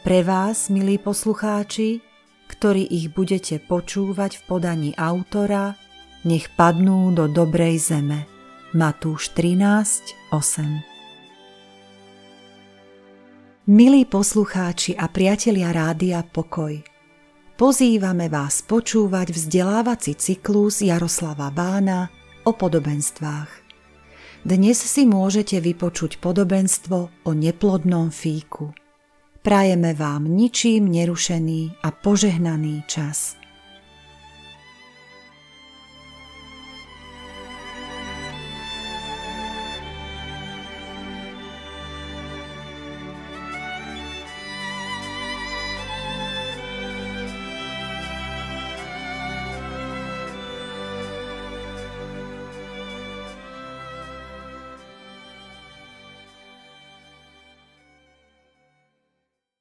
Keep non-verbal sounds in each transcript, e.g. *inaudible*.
pre vás, milí poslucháči, ktorí ich budete počúvať v podaní autora, nech padnú do dobrej zeme. Matúš 13, 8 Milí poslucháči a priatelia Rádia Pokoj, pozývame vás počúvať vzdelávací cyklus Jaroslava Bána o podobenstvách. Dnes si môžete vypočuť podobenstvo o neplodnom fíku. Prajeme vám ničím nerušený a požehnaný čas.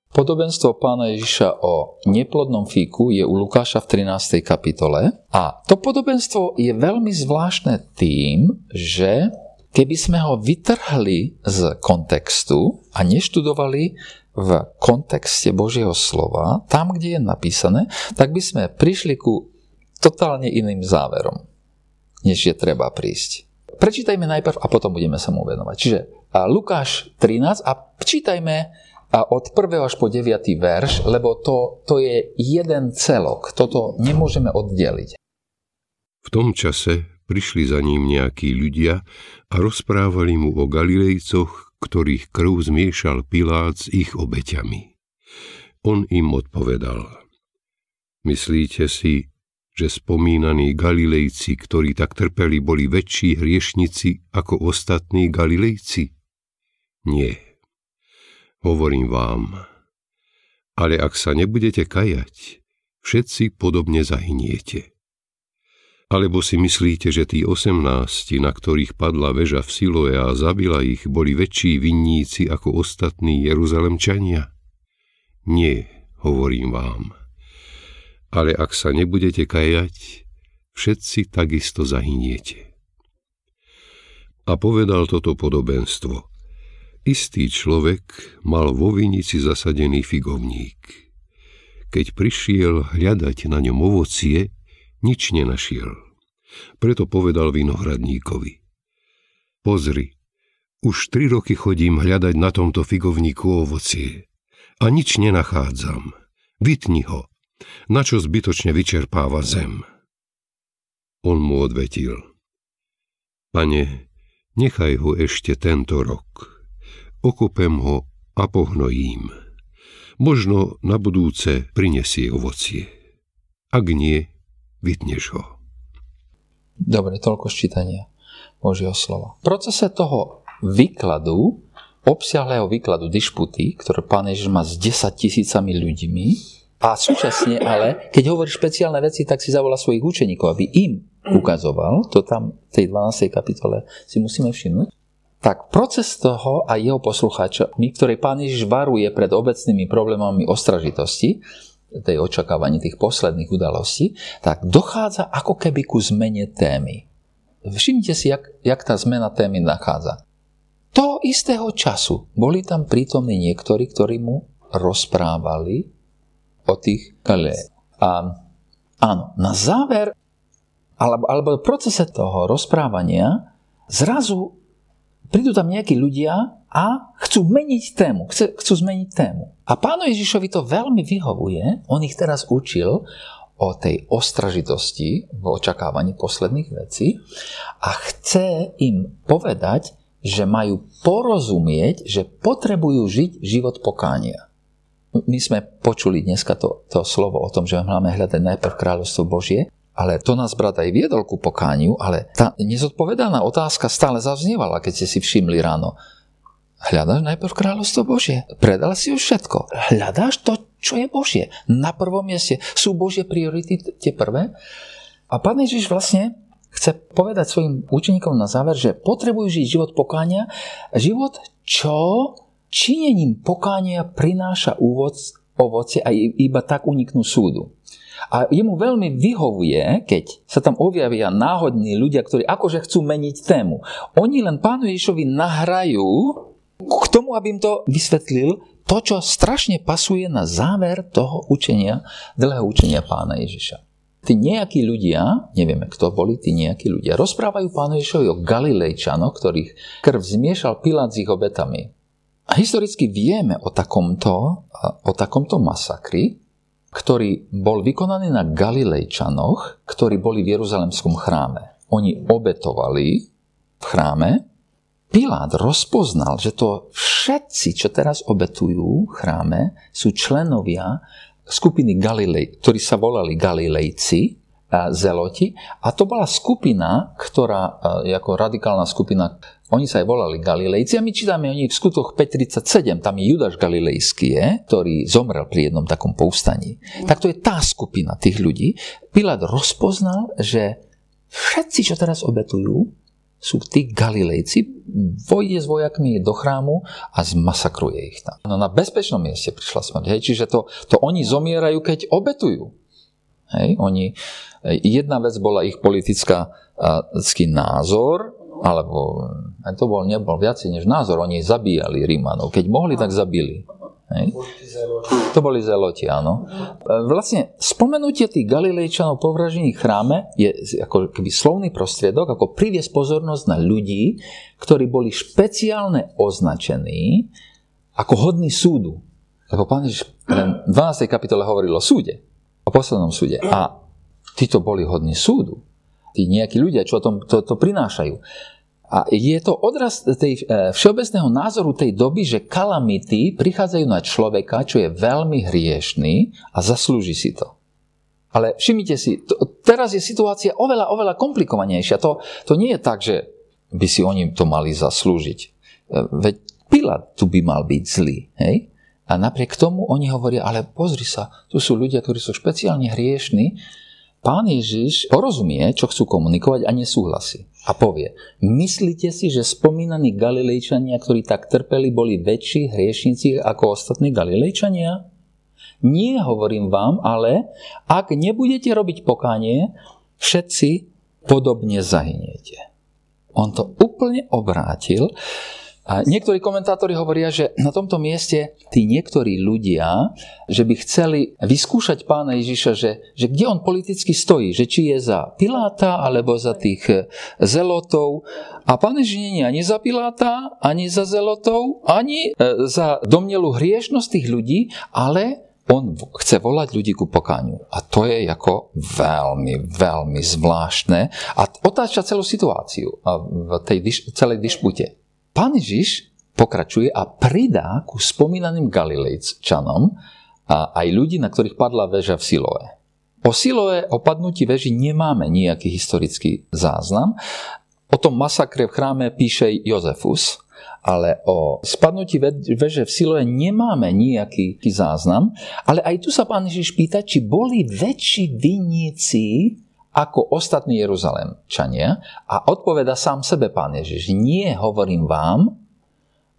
Podobenstvo pána Ježiša o neplodnom fíku je u Lukáša v 13. kapitole a to podobenstvo je veľmi zvláštne tým, že keby sme ho vytrhli z kontextu a neštudovali v kontexte Božieho slova, tam, kde je napísané, tak by sme prišli ku totálne iným záverom, než je treba prísť. Prečítajme najprv a potom budeme sa mu venovať. Čiže Lukáš 13 a čítajme a od 1. až po 9. verš, lebo to, to je jeden celok. Toto nemôžeme oddeliť. V tom čase prišli za ním nejakí ľudia a rozprávali mu o Galilejcoch, ktorých krv zmiešal Pilát s ich obeťami. On im odpovedal. Myslíte si, že spomínaní Galilejci, ktorí tak trpeli, boli väčší hriešnici ako ostatní Galilejci? Nie hovorím vám. Ale ak sa nebudete kajať, všetci podobne zahyniete. Alebo si myslíte, že tí osemnácti, na ktorých padla väža v Siloe a zabila ich, boli väčší vinníci ako ostatní Jeruzalemčania? Nie, hovorím vám. Ale ak sa nebudete kajať, všetci takisto zahyniete. A povedal toto podobenstvo. Istý človek mal vo vinici zasadený figovník. Keď prišiel hľadať na ňom ovocie, nič nenašiel. Preto povedal vinohradníkovi. Pozri, už tri roky chodím hľadať na tomto figovníku ovocie a nič nenachádzam. Vytni ho, na čo zbytočne vyčerpáva zem. On mu odvetil. Pane, nechaj ho ešte tento rok okopem ho a pohnojím. Možno na budúce prinesie ovocie. Ak nie, vytneš ho. Dobre, toľko ščítania Božieho slova. V procese toho výkladu, obsiahleho výkladu dišputy, ktoré pán Ježiš má s 10 tisícami ľuďmi, a súčasne ale, keď hovorí špeciálne veci, tak si zavolá svojich učeníkov, aby im ukazoval, to tam v tej 12. kapitole si musíme všimnúť, tak proces toho a jeho poslucháčmi, ktorej pán Ježiš varuje pred obecnými problémami ostražitosti, tej očakávaní tých posledných udalostí, tak dochádza ako keby ku zmene témy. Všimnite si, jak, jak tá zmena témy nachádza. To istého času boli tam prítomní niektorí, ktorí mu rozprávali o tých Galilei. A áno, na záver, alebo, alebo v procese toho rozprávania, zrazu prídu tam nejakí ľudia a chcú meniť tému. Chce, chcú zmeniť tému. A pánu Ježišovi to veľmi vyhovuje. On ich teraz učil o tej ostražitosti v očakávaní posledných vecí a chce im povedať, že majú porozumieť, že potrebujú žiť život pokánia. My sme počuli dneska to, to slovo o tom, že máme hľadať najprv kráľovstvo Božie, ale to nás brat aj viedol ku pokániu, ale tá nezodpovedaná otázka stále zaznievala, keď ste si všimli ráno. Hľadáš najprv kráľovstvo Božie. Predal si už všetko. Hľadáš to, čo je Božie. Na prvom mieste sú Božie priority tie prvé. A Pán Ježiš vlastne chce povedať svojim učeníkom na záver, že potrebujú žiť život pokánia, život, čo činením pokánia prináša úvod, ovoce a iba tak uniknú súdu. A jemu veľmi vyhovuje, keď sa tam objavia náhodní ľudia, ktorí akože chcú meniť tému. Oni len pánu Ježišovi nahrajú k tomu, aby im to vysvetlil, to, čo strašne pasuje na záver toho učenia, dlhého učenia pána Ježiša. Tí nejakí ľudia, nevieme kto boli, tí nejakí ľudia, rozprávajú pánu Ježišovi o Galilejčanoch, ktorých krv zmiešal Pilát s ich obetami. A historicky vieme o takomto, o takomto masakri, ktorý bol vykonaný na Galilejčanoch, ktorí boli v Jeruzalemskom chráme. Oni obetovali v chráme Pilát rozpoznal, že to všetci, čo teraz obetujú v chráme, sú členovia skupiny Galilej, ktorí sa volali Galilejci, a zeloti. A to bola skupina, ktorá, ako radikálna skupina, oni sa aj volali Galilejci a my čítame o nich v skutoch 5.37, tam je Judáš Galilejský, je, ktorý zomrel pri jednom takom povstaní. Tak to je tá skupina tých ľudí. Pilát rozpoznal, že všetci, čo teraz obetujú, sú tí Galilejci, vojde s vojakmi do chrámu a zmasakruje ich tam. No na bezpečnom mieste prišla smrť. Hej? Čiže to, to oni zomierajú, keď obetujú. Hej? Oni, jedna vec bola ich politická názor, alebo aj to bol, nebol viac než názor, oni zabíjali Rímanov. Keď mohli, tak zabili. Hej. To boli zeloti, áno. Vlastne spomenutie tých Galilejčanov povražených chráme je ako keby slovný prostriedok, ako priviesť pozornosť na ľudí, ktorí boli špeciálne označení ako hodní súdu. Lebo pán Ježiš v 12. kapitole hovoril o súde, o poslednom súde. A títo boli hodní súdu. Tí nejakí ľudia, čo to, to, to prinášajú. A je to odraz tej e, všeobecného názoru tej doby, že kalamity prichádzajú na človeka, čo je veľmi hriešný a zaslúži si to. Ale všimnite si, to, teraz je situácia oveľa, oveľa komplikovanejšia. To, to nie je tak, že by si oni to mali zaslúžiť. E, veď Pilát tu by mal byť zlý. Hej? A napriek tomu oni hovoria, ale pozri sa, tu sú ľudia, ktorí sú špeciálne hriešní. Pán Ježiš porozumie, čo chcú komunikovať a nesúhlasí a povie, myslíte si, že spomínaní Galilejčania, ktorí tak trpeli, boli väčší hriešnici ako ostatní Galilejčania? Nie, hovorím vám, ale ak nebudete robiť pokánie, všetci podobne zahyniete. On to úplne obrátil a niektorí komentátori hovoria, že na tomto mieste tí niektorí ľudia, že by chceli vyskúšať pána Ježiša, že, že kde on politicky stojí, že či je za Piláta alebo za tých e, zelotov. A pán Ježiš nie je ani za Piláta, ani za zelotov, ani e, za domnelú hriešnosť tých ľudí, ale on chce volať ľudí ku pokáňu. A to je ako veľmi, veľmi zvláštne a otáča celú situáciu v tej celej dišpute. Pán Ježiš pokračuje a pridá ku spomínaným Galilejčanom aj ľudí, na ktorých padla väža v Siloe. O Siloe, o padnutí veži nemáme nejaký historický záznam. O tom masakre v chráme píše Jozefus, ale o spadnutí veže v Siloe nemáme nejaký záznam. Ale aj tu sa pán Ježiš pýta, či boli väčší vinníci ako ostatní Jeruzalemčania a odpoveda sám sebe pán Ježiš. Nie hovorím vám,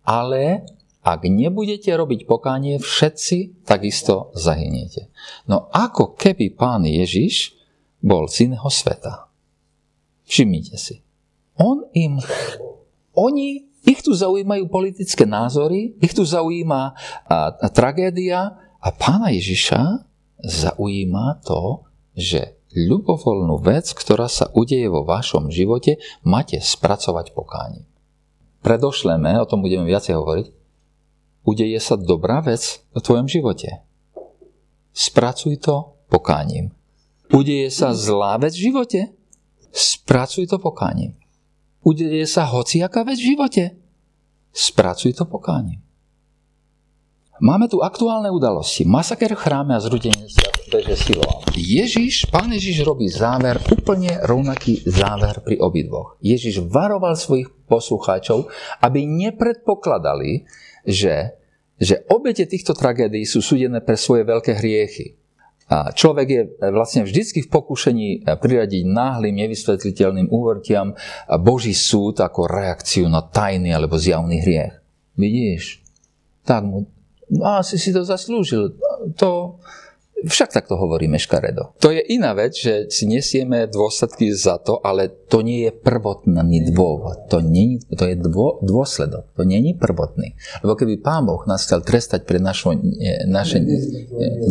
ale ak nebudete robiť pokánie, všetci takisto zahyniete. No ako keby pán Ježiš bol z iného sveta. Všimnite si. On im, oni, ich tu zaujímajú politické názory, ich tu zaujíma a, a, tragédia a pána Ježiša zaujíma to, že ľubovoľnú vec, ktorá sa udeje vo vašom živote, máte spracovať pokáním. Predošleme, o tom budeme viacej hovoriť, udeje sa dobrá vec v tvojom živote. Spracuj to pokáním. Udeje sa zlá vec v živote? Spracuj to pokáním. Udeje sa hociaká vec v živote? Spracuj to pokáním. Máme tu aktuálne udalosti. Masaker v chráme a zrudenie beže silou. Ježiš, pán Ježiš robí záver, úplne rovnaký záver pri obidvoch. Ježiš varoval svojich poslucháčov, aby nepredpokladali, že, že obete týchto tragédií sú súdené pre svoje veľké hriechy. A človek je vlastne vždycky v pokušení priradiť náhlým, nevysvetliteľným úvrtiam Boží súd ako reakciu na tajný alebo zjavný hriech. Vidíš? Tak mu, no, asi si to zaslúžil. To, však takto hovoríme škaredo. To je iná vec, že si nesieme dôsledky za to, ale to nie je prvotný dôvod. To, nie, to je dô, dôsledok. To nie je prvotný. Lebo keby Pán Boh nás chcel trestať pre našo, naše...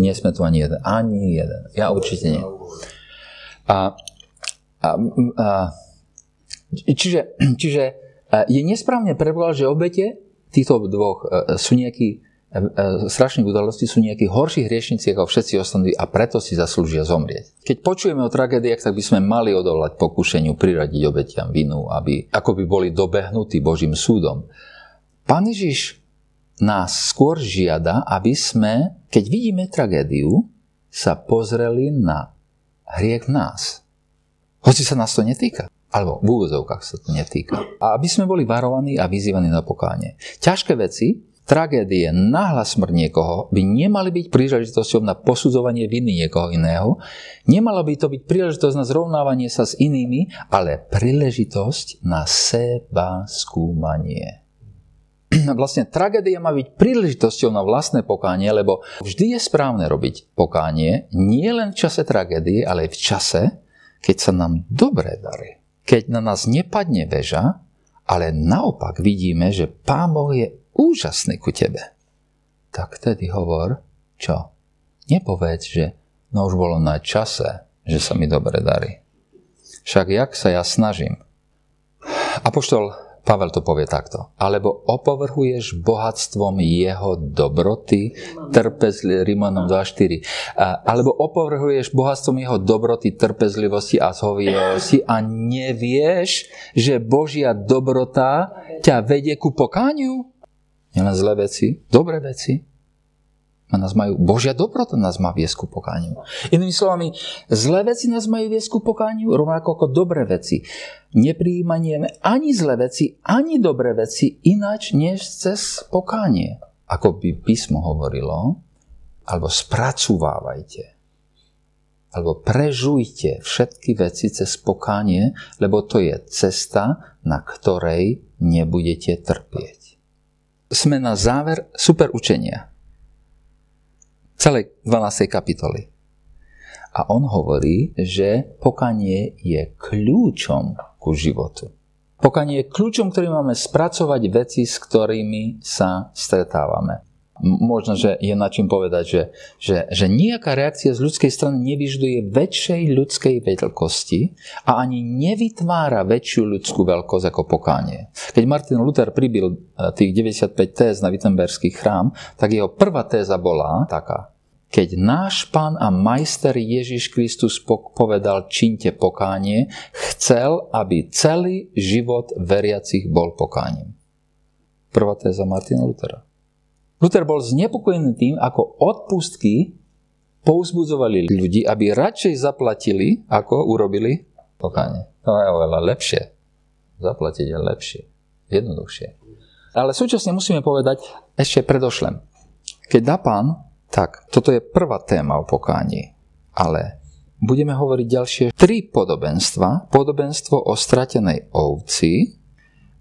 Nie sme tu ani jeden. Ani jeden. Ja určite nie. A, a, a, čiže, čiže je nesprávne predpovedať, že obete týchto dvoch e, sú nejaký strašných udalostí sú nejakí horší hriešnici ako všetci ostatní a preto si zaslúžia zomrieť. Keď počujeme o tragédiách, tak by sme mali odolať pokušeniu priradiť obetiam vinu, aby ako by boli dobehnutí Božím súdom. Pán Ježiš nás skôr žiada, aby sme, keď vidíme tragédiu, sa pozreli na hriech nás. Hoci sa nás to netýka. Alebo v úvozovkách sa to netýka. A aby sme boli varovaní a vyzývaní na pokánie. Ťažké veci tragédie, náhla smrť niekoho by nemali byť príležitosťou na posudzovanie viny niekoho iného, nemala by to byť príležitosť na zrovnávanie sa s inými, ale príležitosť na seba skúmanie. *clears throat* Vlastne tragédia má byť príležitosťou na vlastné pokánie, lebo vždy je správne robiť pokánie, nie len v čase tragédie, ale aj v čase, keď sa nám dobre darí. Keď na nás nepadne väža, ale naopak vidíme, že Pán Boh je úžasný ku tebe. Tak tedy hovor, čo? Nepovedz, že no už bolo na čase, že sa mi dobre darí. Však jak sa ja snažím. Apoštol Pavel to povie takto. Alebo opovrhuješ bohatstvom jeho dobroty, trpezli, Rimanom 2.4. Alebo opovrhuješ bohatstvom jeho dobroty, trpezlivosti a zhovievosti a nevieš, že Božia dobrota ťa vedie ku pokániu? Nielen zlé veci, dobré veci. A nás majú, Božia dobrota nás má viesť ku pokániu. Inými slovami, zlé veci nás majú viesť ku pokániu, rovnako ako dobré veci. Nepríjmanie ani zlé veci, ani dobré veci ináč než cez pokánie. Ako by písmo hovorilo, alebo spracúvávajte, alebo prežujte všetky veci cez pokánie, lebo to je cesta, na ktorej nebudete trpieť sme na záver super učenia. Celej 12. kapitoly. A on hovorí, že pokanie je kľúčom ku životu. Pokanie je kľúčom, ktorý máme spracovať veci, s ktorými sa stretávame možno, že je na čím povedať, že, že, že nejaká reakcia z ľudskej strany nevyžduje väčšej ľudskej veľkosti a ani nevytvára väčšiu ľudskú veľkosť ako pokánie. Keď Martin Luther pribil eh, tých 95 téz na Wittenberský chrám, tak jeho prvá téza bola taká. Keď náš pán a majster Ježiš Kristus povedal činte pokánie, chcel, aby celý život veriacich bol pokáním. Prvá téza Martina Luthera. Luther bol znepokojený tým, ako odpustky pouzbudzovali ľudí, aby radšej zaplatili, ako urobili pokáne. To je oveľa lepšie. Zaplatiť je lepšie. Jednoduchšie. Ale súčasne musíme povedať ešte predošlem. Keď dá pán, tak toto je prvá téma o pokání. Ale budeme hovoriť ďalšie tri podobenstva. Podobenstvo o stratenej ovci,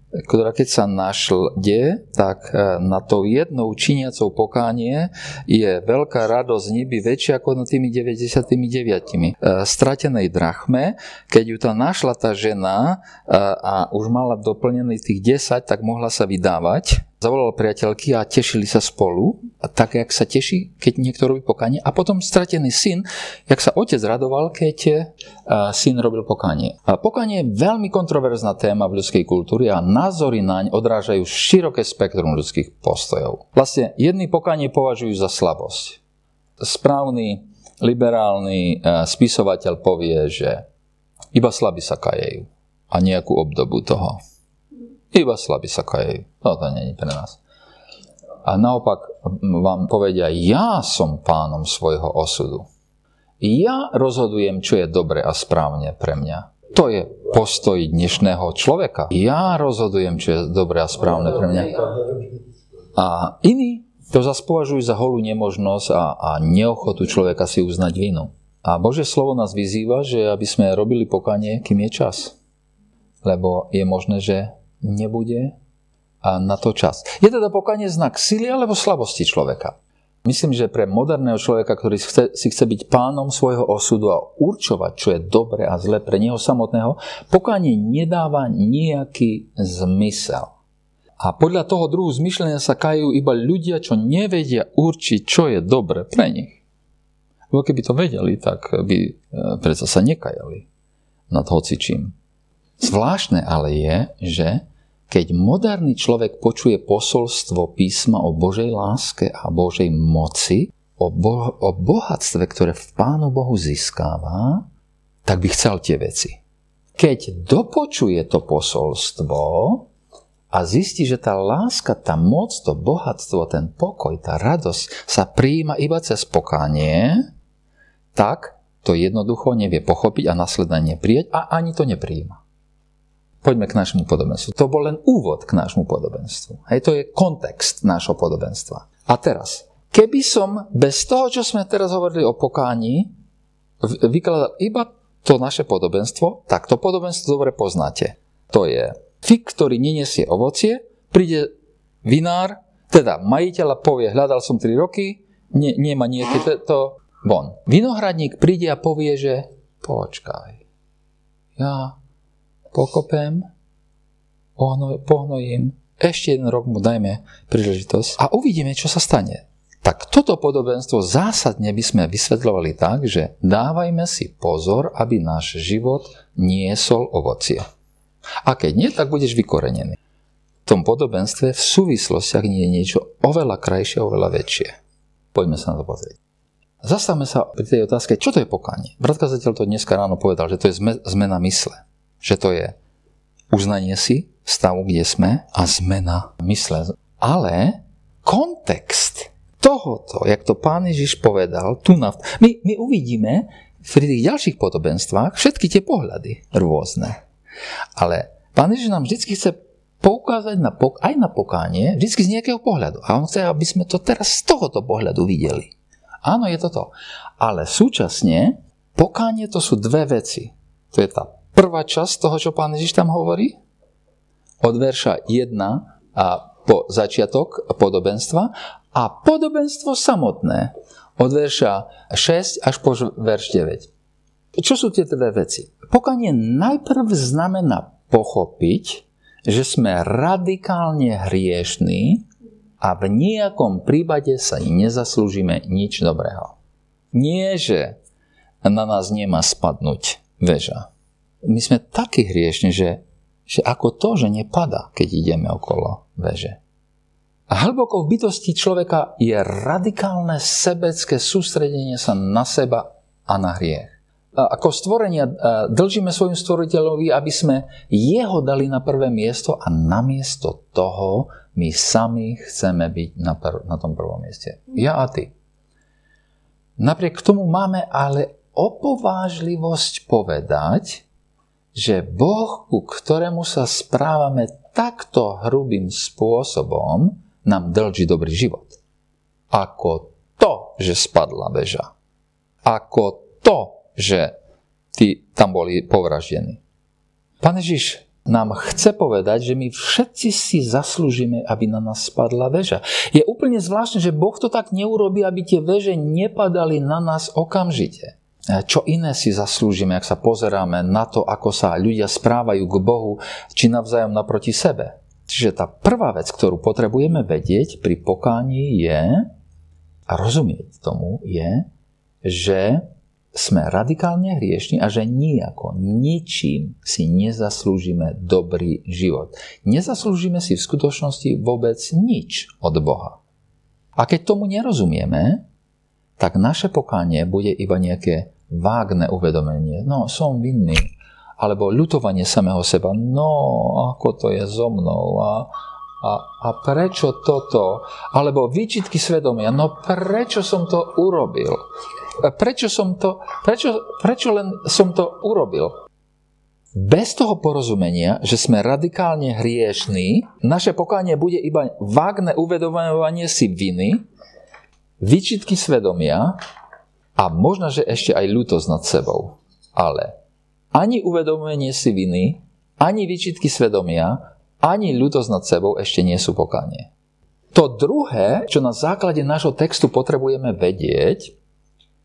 ktorá keď sa našlde, tak e, na to jednou činiacou pokánie je veľká radosť neby väčšia ako nad tými 99. E, stratenej drachme, keď ju tam našla tá žena e, a už mala doplnených tých 10, tak mohla sa vydávať zavolal priateľky a tešili sa spolu, tak, jak sa teší, keď niekto robí pokánie. A potom stratený syn, jak sa otec radoval, keď uh, syn robil pokánie. A pokánie je veľmi kontroverzná téma v ľudskej kultúre a názory naň odrážajú široké spektrum ľudských postojov. Vlastne jedni pokánie považujú za slabosť. Správny liberálny uh, spisovateľ povie, že iba slabí sa kajejú a nejakú obdobu toho. Iba slabí sa kajejú. No to je pre nás. A naopak vám povedia, ja som pánom svojho osudu. Ja rozhodujem, čo je dobre a správne pre mňa. To je postoj dnešného človeka. Ja rozhodujem, čo je dobre a správne pre mňa. A iní to zase považujú za holú nemožnosť a, a neochotu človeka si uznať vinu. A Bože slovo nás vyzýva, že aby sme robili pokanie, kým je čas. Lebo je možné, že nebude a na to čas. Je teda pokanie znak sily alebo slabosti človeka. Myslím, že pre moderného človeka, ktorý chce, si chce byť pánom svojho osudu a určovať, čo je dobre a zle pre neho samotného, pokánie nedáva nejaký zmysel. A podľa toho druhu zmyšlenia sa kajú iba ľudia, čo nevedia určiť, čo je dobre pre nich. Lebo keby to vedeli, tak by e, predsa sa nekajali nad hocičím. Zvláštne ale je, že keď moderný človek počuje posolstvo písma o Božej láske a Božej moci, o, bo- o bohatstve, ktoré v Pánu Bohu získava, tak by chcel tie veci. Keď dopočuje to posolstvo a zistí, že tá láska, tá moc, to bohatstvo, ten pokoj, tá radosť sa prijíma iba cez pokánie, tak to jednoducho nevie pochopiť a následne prijať a ani to neprijíma. Poďme k našemu podobenstvu. To bol len úvod k nášmu podobenstvu. Hej, to je kontext nášho podobenstva. A teraz, keby som bez toho, čo sme teraz hovorili o pokání, vykladal iba to naše podobenstvo, tak to podobenstvo dobre poznáte. To je fik, ktorý nenesie ovocie, príde vinár, teda majiteľa povie, hľadal som 3 roky, nie, nemá niekedy to, von. Vinohradník príde a povie, že počkaj, ja pokopem, pohnojím, ešte jeden rok mu dajme príležitosť a uvidíme, čo sa stane. Tak toto podobenstvo zásadne by sme vysvetľovali tak, že dávajme si pozor, aby náš život niesol ovocie. A keď nie, tak budeš vykorenený. V tom podobenstve v súvislostiach nie je niečo oveľa krajšie, oveľa väčšie. Poďme sa na to pozrieť. Zastavme sa pri tej otázke, čo to je pokánie. Brat kazateľ to dneska ráno povedal, že to je zmena mysle že to je uznanie si stavu, kde sme a zmena mysle. Ale kontext tohoto, jak to pán Ježiš povedal, tu na, my, my uvidíme pri tých ďalších podobenstvách všetky tie pohľady rôzne. Ale pán Ježiš nám vždy chce poukázať na, aj na pokánie, vždy z nejakého pohľadu. A on chce, aby sme to teraz z tohoto pohľadu videli. Áno, je to to. Ale súčasne pokánie to sú dve veci. To je tá prvá časť toho, čo pán Ježiš tam hovorí, od verša 1 a po začiatok podobenstva a podobenstvo samotné od verša 6 až po verš 9. Čo sú tie dve veci? Pokanie najprv znamená pochopiť, že sme radikálne hriešní a v nejakom prípade sa nezaslúžime nič dobrého. Nie, že na nás nemá spadnúť väža my sme takí hriešni, že, že ako to, že nepada, keď ideme okolo veže. A hlboko v bytosti človeka je radikálne sebecké sústredenie sa na seba a na hriech. Ako stvorenia dlžíme svojim stvoriteľovi, aby sme jeho dali na prvé miesto a namiesto toho my sami chceme byť na, pr- na tom prvom mieste. Ja a ty. Napriek tomu máme ale opovážlivosť povedať, že Boh, ku ktorému sa správame takto hrubým spôsobom, nám dlží dobrý život. Ako to, že spadla väža. Ako to, že tí tam boli povraždení. Pán Ježiš nám chce povedať, že my všetci si zaslúžime, aby na nás spadla väža. Je úplne zvláštne, že Boh to tak neurobí, aby tie väže nepadali na nás okamžite. Čo iné si zaslúžime, ak sa pozeráme na to, ako sa ľudia správajú k Bohu, či navzájom naproti sebe. Čiže tá prvá vec, ktorú potrebujeme vedieť pri pokání je, a rozumieť tomu, je, že sme radikálne hriešni a že nijako, ničím si nezaslúžime dobrý život. Nezaslúžime si v skutočnosti vôbec nič od Boha. A keď tomu nerozumieme, tak naše pokánie bude iba nejaké vágne uvedomenie. No, som vinný. Alebo ľutovanie samého seba. No, ako to je so mnou. A, a, a prečo toto? Alebo výčitky svedomia. No, prečo som to urobil? prečo som to, prečo, prečo len som to urobil? Bez toho porozumenia, že sme radikálne hriešní, naše pokánie bude iba vágne uvedomovanie si viny, výčitky svedomia a možno, že ešte aj ľútosť nad sebou. Ale ani uvedomenie si viny, ani výčitky svedomia, ani ľútosť nad sebou ešte nie sú pokánie. To druhé, čo na základe nášho textu potrebujeme vedieť,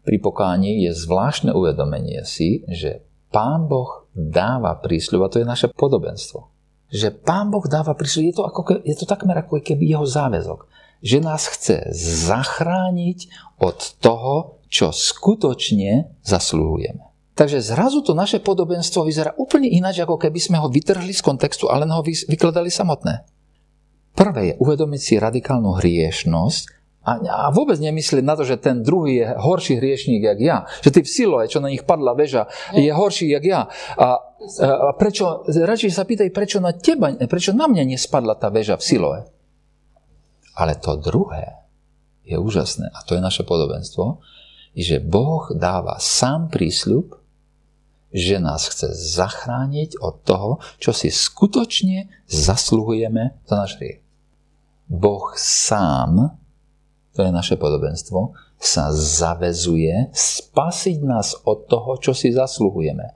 pri pokání je zvláštne uvedomenie si, že Pán Boh dáva prísľub, a to je naše podobenstvo. Že Pán Boh dáva prísľub, je to, ako, je to takmer ako keby jeho záväzok. Že nás chce zachrániť od toho, čo skutočne zaslúhujeme. Takže zrazu to naše podobenstvo vyzerá úplne ináč, ako keby sme ho vytrhli z kontextu, ale ho vykladali samotné. Prvé je uvedomiť si radikálnu hriešnosť a, a vôbec nemyslieť na to, že ten druhý je horší hriešník, jak ja. Že ty v Siloe, čo na nich padla väža, je horší, jak ja. A, a prečo, radšej sa pýtaj, prečo na teba, prečo na mňa nespadla tá väža v Siloe. Ale to druhé je úžasné, a to je naše podobenstvo, že Boh dáva sám prísľub, že nás chce zachrániť od toho, čo si skutočne zasluhujeme za náš hriech. Boh sám to je naše podobenstvo, sa zavezuje spasiť nás od toho, čo si zasluhujeme.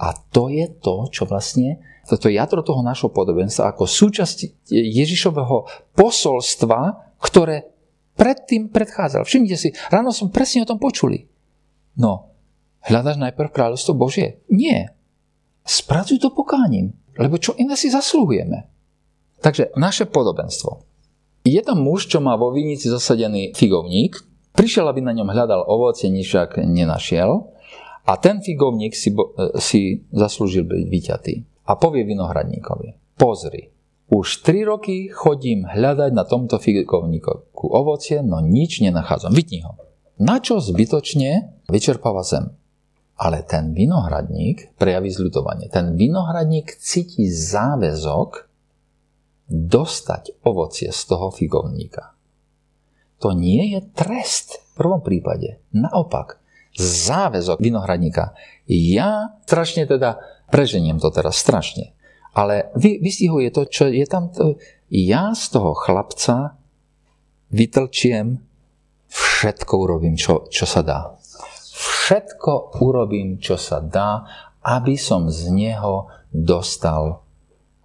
A to je to, čo vlastne, toto jadro toho našho podobenstva ako súčasť Ježišového posolstva, ktoré predtým predchádzal. Všimnite si, ráno som presne o tom počuli. No, hľadaš najprv kráľovstvo Božie? Nie. Spracuj to pokáním, lebo čo iné si zasluhujeme. Takže naše podobenstvo. Je tam muž, čo má vo vinici zasadený figovník, prišiel, aby na ňom hľadal ovocie, nič nenašiel a ten figovník si, e, si zaslúžil byť vyťatý. A povie vinohradníkovi, pozri, už 3 roky chodím hľadať na tomto figovníku ovocie, no nič nenachádzam. Vytni ho. Na čo zbytočne vyčerpáva zem? Ale ten vinohradník prejaví zľutovanie. Ten vinohradník cíti záväzok, dostať ovocie z toho figovníka. To nie je trest v prvom prípade. Naopak, záväzok vinohradníka. Ja strašne teda, preženiem to teraz strašne, ale vy, vystihuje to, čo je tam. To, ja z toho chlapca vytlčiem, všetko urobím, čo, čo sa dá. Všetko urobím, čo sa dá, aby som z neho dostal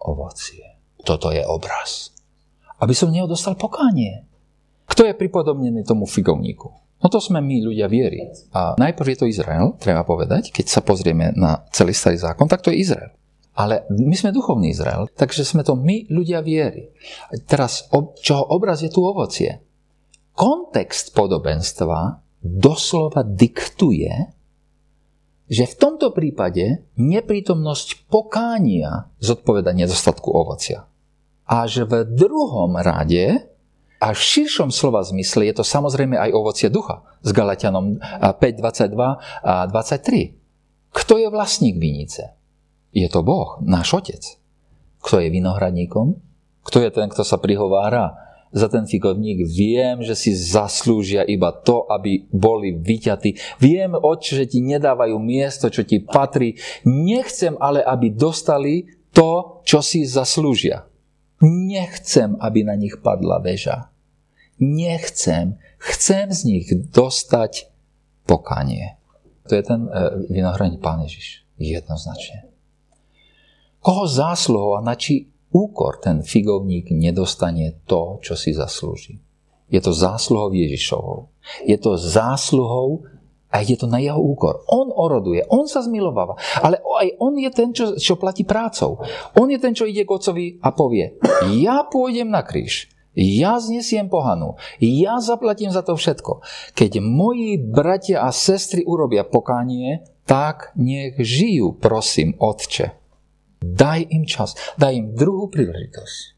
ovocie. Toto je obraz. Aby som neho dostal pokánie. Kto je pripodobnený tomu figovníku? No to sme my, ľudia viery. A najprv je to Izrael, treba povedať. Keď sa pozrieme na celý starý zákon, tak to je Izrael. Ale my sme duchovný Izrael, takže sme to my, ľudia viery. Teraz, čoho obraz je tu ovocie? Kontext podobenstva doslova diktuje, že v tomto prípade neprítomnosť pokánia zodpoveda nedostatku ovocia až v druhom rade, až v širšom slova zmysle je to samozrejme aj ovocie ducha s Galatianom 5, 22 a 23. Kto je vlastník vinice? Je to Boh, náš Otec. Kto je vinohradníkom? Kto je ten, kto sa prihovára za ten figovník? Viem, že si zaslúžia iba to, aby boli vyťatí. Viem, Otče, že ti nedávajú miesto, čo ti patrí. Nechcem ale, aby dostali to, čo si zaslúžia. Nechcem, aby na nich padla väža. Nechcem. Chcem z nich dostať pokanie. To je ten e, vinohradník Pán Ježiš. Jednoznačne. Koho zásluhou a na či úkor ten figovník nedostane to, čo si zaslúži. Je to zásluhou Ježišovou. Je to zásluhou a je to na jeho úkor. On oroduje, on sa zmilováva, ale aj on je ten, čo, čo platí prácou. On je ten, čo ide k ocovi a povie, ja pôjdem na kríž, ja znesiem pohanu, ja zaplatím za to všetko. Keď moji bratia a sestry urobia pokánie, tak nech žijú, prosím, Otče. Daj im čas, daj im druhú príležitosť.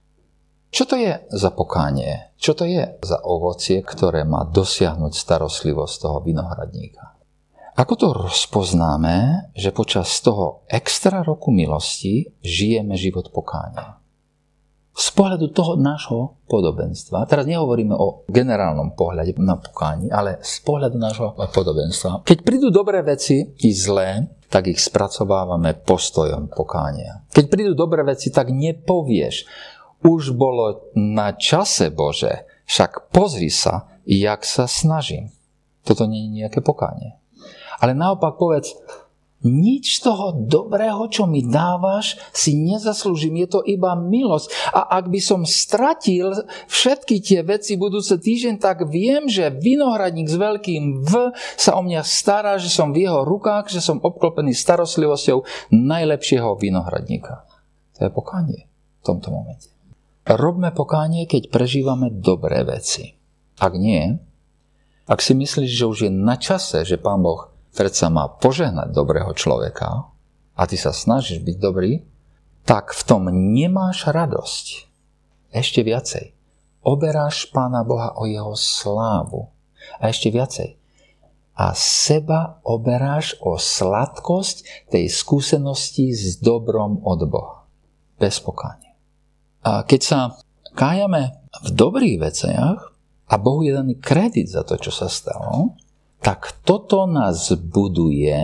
Čo to je za pokánie? Čo to je za ovocie, ktoré má dosiahnuť starostlivosť toho vinohradníka? Ako to rozpoznáme, že počas toho extra roku milosti žijeme život pokánia? Z pohľadu toho nášho podobenstva, teraz nehovoríme o generálnom pohľade na pokáni, ale z pohľadu nášho podobenstva. Keď prídu dobré veci i zlé, tak ich spracovávame postojom pokánia. Keď prídu dobré veci, tak nepovieš, už bolo na čase Bože, však pozri sa, jak sa snažím. Toto nie je nejaké pokánie. Ale naopak povedz, nič z toho dobrého, čo mi dávaš, si nezaslúžim. Je to iba milosť. A ak by som stratil všetky tie veci budúce týždeň, tak viem, že vinohradník s veľkým V sa o mňa stará, že som v jeho rukách, že som obklopený starostlivosťou najlepšieho vinohradníka. To je pokánie v tomto momente. Robme pokánie, keď prežívame dobré veci. Ak nie, ak si myslíš, že už je na čase, že Pán Boh predsa má požehnať dobrého človeka a ty sa snažíš byť dobrý, tak v tom nemáš radosť. Ešte viacej. Oberáš Pána Boha o jeho slávu. A ešte viacej. A seba oberáš o sladkosť tej skúsenosti s dobrom od Boha. Bez pokánia. A keď sa kájame v dobrých veciach a Bohu je daný kredit za to, čo sa stalo, tak toto nás buduje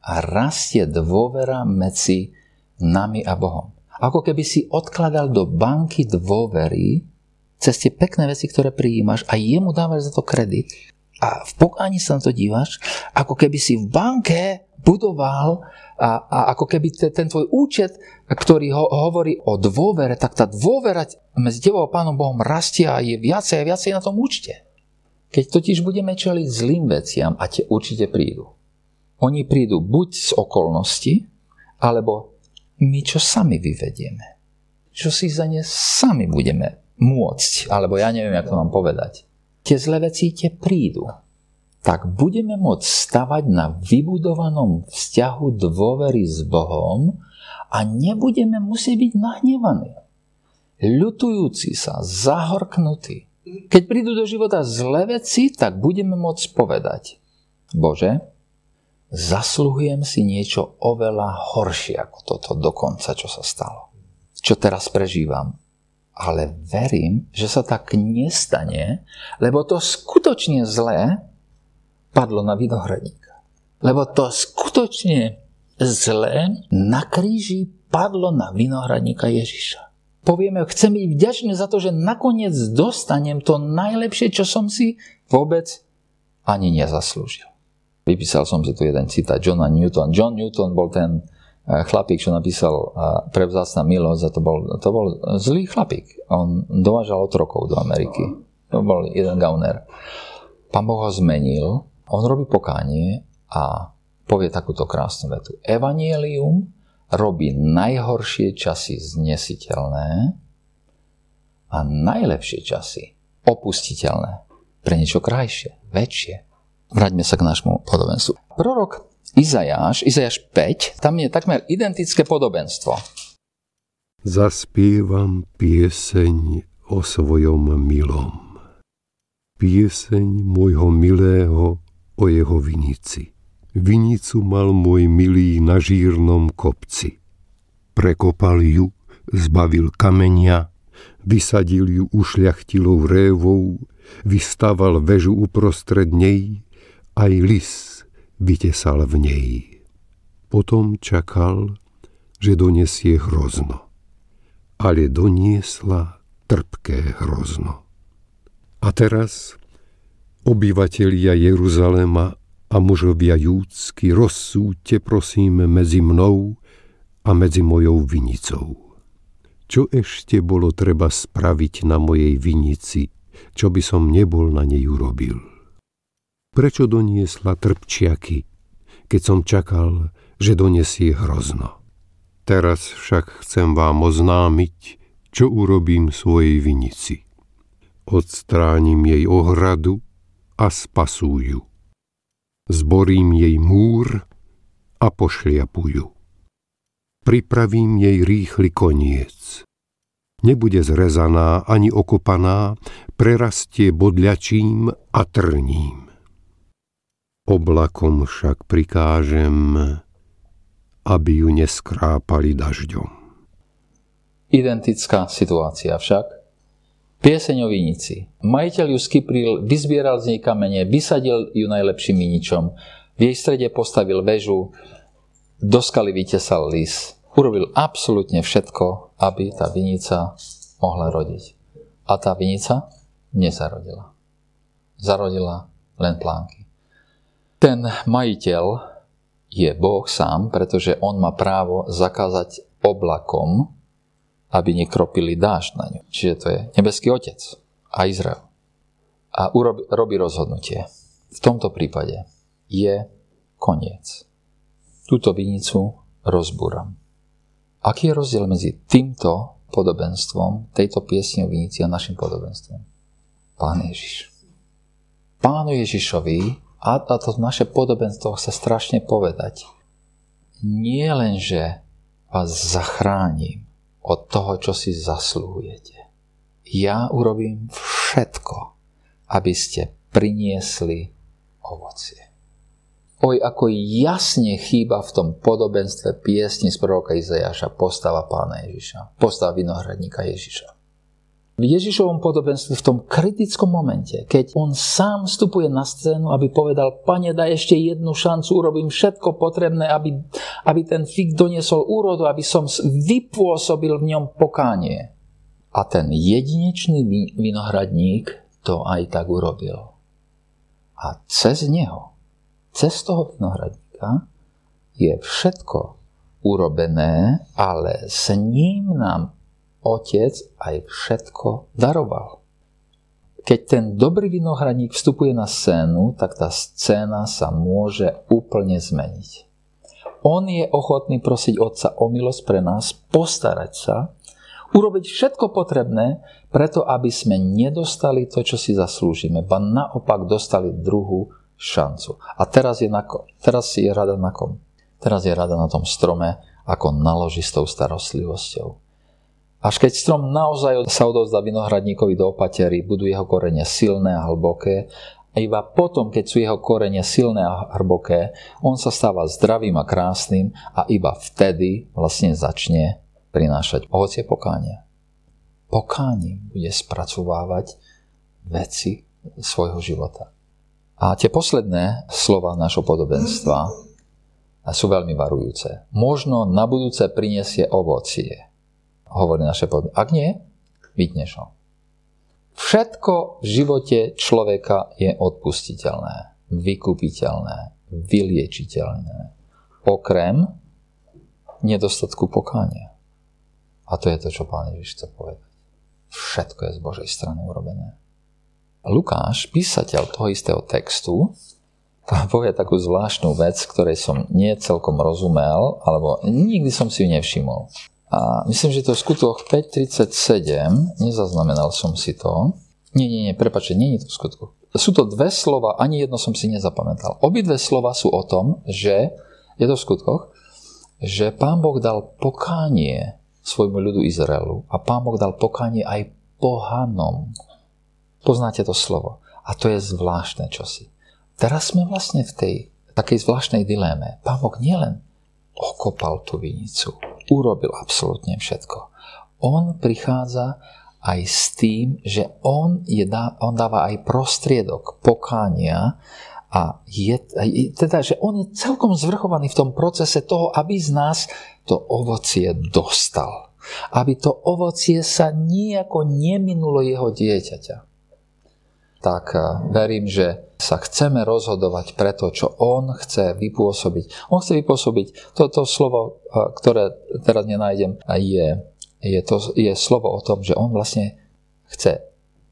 a rastie dôvera medzi nami a Bohom. Ako keby si odkladal do banky dôvery cez tie pekné veci, ktoré prijímaš a jemu dávaš za to kredit a v pokáni sa na to dívaš, ako keby si v banke budoval a, a ako keby te, ten tvoj účet, ktorý ho, hovorí o dôvere, tak tá dôvera medzi tebou a Pánom Bohom rastie a je viacej a viacej na tom účte. Keď totiž budeme čeliť zlým veciam a tie určite prídu. Oni prídu buď z okolnosti, alebo my čo sami vyvedieme. Čo si za ne sami budeme môcť, alebo ja neviem, ako mám povedať. Tie zlé veci tie prídu tak budeme môcť stavať na vybudovanom vzťahu dôvery s Bohom a nebudeme musieť byť nahnevaní. Ľutujúci sa, zahorknutí. Keď prídu do života zlé veci, tak budeme môcť povedať, Bože, zasluhujem si niečo oveľa horšie ako toto dokonca, čo sa stalo. Čo teraz prežívam. Ale verím, že sa tak nestane, lebo to skutočne zlé padlo na vinohradníka. Lebo to skutočne zlé na kríži padlo na vinohradníka Ježiša. Povieme, chcem byť vďačný za to, že nakoniec dostanem to najlepšie, čo som si vôbec ani nezaslúžil. Vypísal som si tu jeden citát Johna Newton. John Newton bol ten eh, chlapík, čo napísal eh, pre vzácna milosť a to bol, to bol zlý chlapík. On dovážal otrokov do Ameriky. To bol jeden gauner. Pán Boh ho zmenil on robí pokánie a povie takúto krásnu vetu. Evangelium robí najhoršie časy znesiteľné a najlepšie časy opustiteľné pre niečo krajšie, väčšie. Vráťme sa k nášmu podobenstvu. Prorok Izajáš, Izajáš 5, tam je takmer identické podobenstvo. Zaspievam pieseň o svojom milom. Pieseň môjho milého o jeho vinici. Vinicu mal môj milý na žírnom kopci. Prekopal ju, zbavil kamenia, vysadil ju ušľachtilou révou, vystaval väžu uprostred nej, aj lis vytesal v nej. Potom čakal, že donesie hrozno. Ale doniesla trpké hrozno. A teraz Obyvatelia Jeruzalema a mužovia júdsky, rozsúďte prosím medzi mnou a medzi mojou vinicou. Čo ešte bolo treba spraviť na mojej vinici, čo by som nebol na nej urobil? Prečo doniesla trpčiaky, keď som čakal, že donesie hrozno? Teraz však chcem vám oznámiť, čo urobím svojej vinici. Odstránim jej ohradu a spasúju. Zborím jej múr a pošliapujú. Pripravím jej rýchly koniec. Nebude zrezaná ani okopaná, prerastie bodľačím a trním. Oblakom však prikážem, aby ju neskrápali dažďom. Identická situácia však. Pieseň o vinici. Majiteľ ju skypril, vyzbieral z nej kamene, vysadil ju najlepším viničom, v jej strede postavil väžu, do skaly vytesal lis. Urobil absolútne všetko, aby tá vinica mohla rodiť. A tá vinica nezarodila. Zarodila len plánky. Ten majiteľ je Boh sám, pretože on má právo zakázať oblakom, aby nekropili dážď na ňu. Čiže to je nebeský otec a Izrael. A urobi, robí rozhodnutie. V tomto prípade je koniec. Túto vinicu rozbúram. Aký je rozdiel medzi týmto podobenstvom, tejto piesne o vinici a našim podobenstvom? Pán Ježiš. Pánu Ježišovi a, a to naše podobenstvo chce strašne povedať. Nie len, že vás zachránim od toho, čo si zasluhujete. Ja urobím všetko, aby ste priniesli ovocie. Oj, ako jasne chýba v tom podobenstve piesni z proroka Izajaša postava pána Ježiša, postava vinohradníka Ježiša v Ježišovom podobenstve v tom kritickom momente, keď on sám vstupuje na scénu, aby povedal, pane, daj ešte jednu šancu, urobím všetko potrebné, aby, aby ten fig doniesol úrodu, aby som vypôsobil v ňom pokánie. A ten jedinečný vinohradník to aj tak urobil. A cez neho, cez toho vinohradníka, je všetko urobené, ale s ním nám otec aj všetko daroval. Keď ten dobrý vinohradník vstupuje na scénu, tak tá scéna sa môže úplne zmeniť. On je ochotný prosiť Otca o milosť pre nás, postarať sa, urobiť všetko potrebné, preto aby sme nedostali to, čo si zaslúžime, ba naopak dostali druhú šancu. A teraz je, na, teraz je rada na kom? Teraz je rada na tom strome, ako naloží s tou starostlivosťou. Až keď strom naozaj sa odovzdá vinohradníkovi do opatery, budú jeho korene silné a hlboké a iba potom, keď sú jeho korene silné a hlboké, on sa stáva zdravým a krásnym a iba vtedy vlastne začne prinášať ovocie pokánia. Pokáním bude spracovávať veci svojho života. A tie posledné slova našho podobenstva sú veľmi varujúce. Možno na budúce prinesie ovocie hovorí naše podmienky. Ak nie, vytneš ho. Všetko v živote človeka je odpustiteľné, vykupiteľné, vyliečiteľné. Okrem nedostatku pokánia. A to je to, čo pán Ježiš chce povedať. Všetko je z Božej strany urobené. Lukáš, písateľ toho istého textu, *laughs* povie takú zvláštnu vec, ktorej som nie celkom rozumel, alebo nikdy som si ju nevšimol. A myslím, že to je skutok 5.37, nezaznamenal som si to. Nie, nie, nie, prepáčte, nie je to v skutku. Sú to dve slova, ani jedno som si nezapamätal. Obidve slova sú o tom, že, je to v skutkoch, že pán Boh dal pokánie svojmu ľudu Izraelu a pán Boh dal pokánie aj pohanom. Poznáte to slovo. A to je zvláštne čosi. Teraz sme vlastne v tej takej zvláštnej diléme. Pán Boh nielen okopal tú vinicu, urobil absolútne všetko. On prichádza aj s tým, že on, je, on dáva aj prostriedok pokánia a je, teda, že on je celkom zvrchovaný v tom procese toho, aby z nás to ovocie dostal. Aby to ovocie sa nejako neminulo jeho dieťaťa. Tak verím, že sa chceme rozhodovať pre to, čo on chce vypôsobiť. On chce vypôsobiť, toto slovo, ktoré teraz nenájdem, je, je, to, je slovo o tom, že on vlastne chce,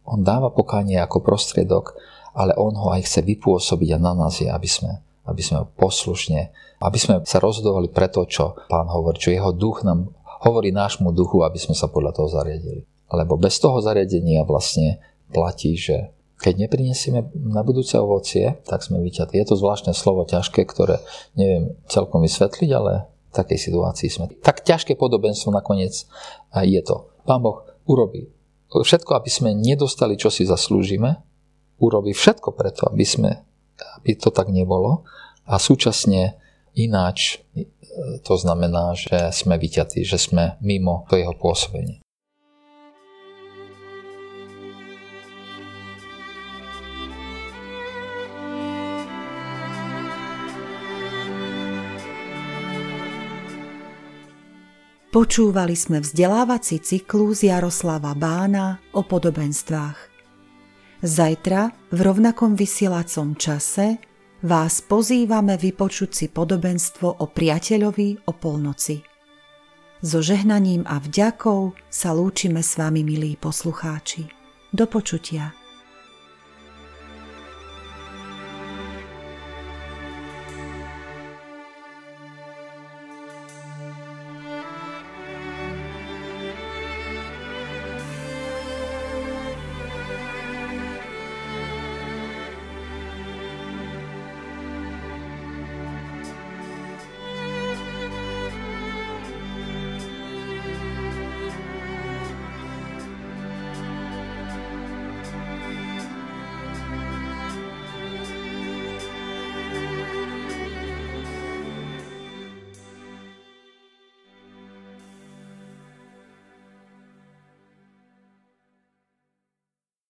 on dáva pokánie ako prostriedok, ale on ho aj chce vypôsobiť a na nás je, aby sme, aby sme poslušne, aby sme sa rozhodovali pre to, čo pán hovorí, čo jeho duch nám hovorí nášmu duchu, aby sme sa podľa toho zariadili. Lebo bez toho zariadenia vlastne platí, že keď neprinesieme na budúce ovocie, tak sme vyťatí. Je to zvláštne slovo ťažké, ktoré neviem celkom vysvetliť, ale v takej situácii sme. Tak ťažké podobenstvo nakoniec je to. Pán Boh urobí všetko, aby sme nedostali, čo si zaslúžime, urobí všetko preto, aby, sme, aby to tak nebolo a súčasne ináč to znamená, že sme vyťatí, že sme mimo to jeho pôsobenie. Počúvali sme vzdelávací cyklus Jaroslava Bána o podobenstvách. Zajtra v rovnakom vysielacom čase vás pozývame vypočuť si podobenstvo o priateľovi o polnoci. So žehnaním a vďakou sa lúčime s vami, milí poslucháči. Do počutia.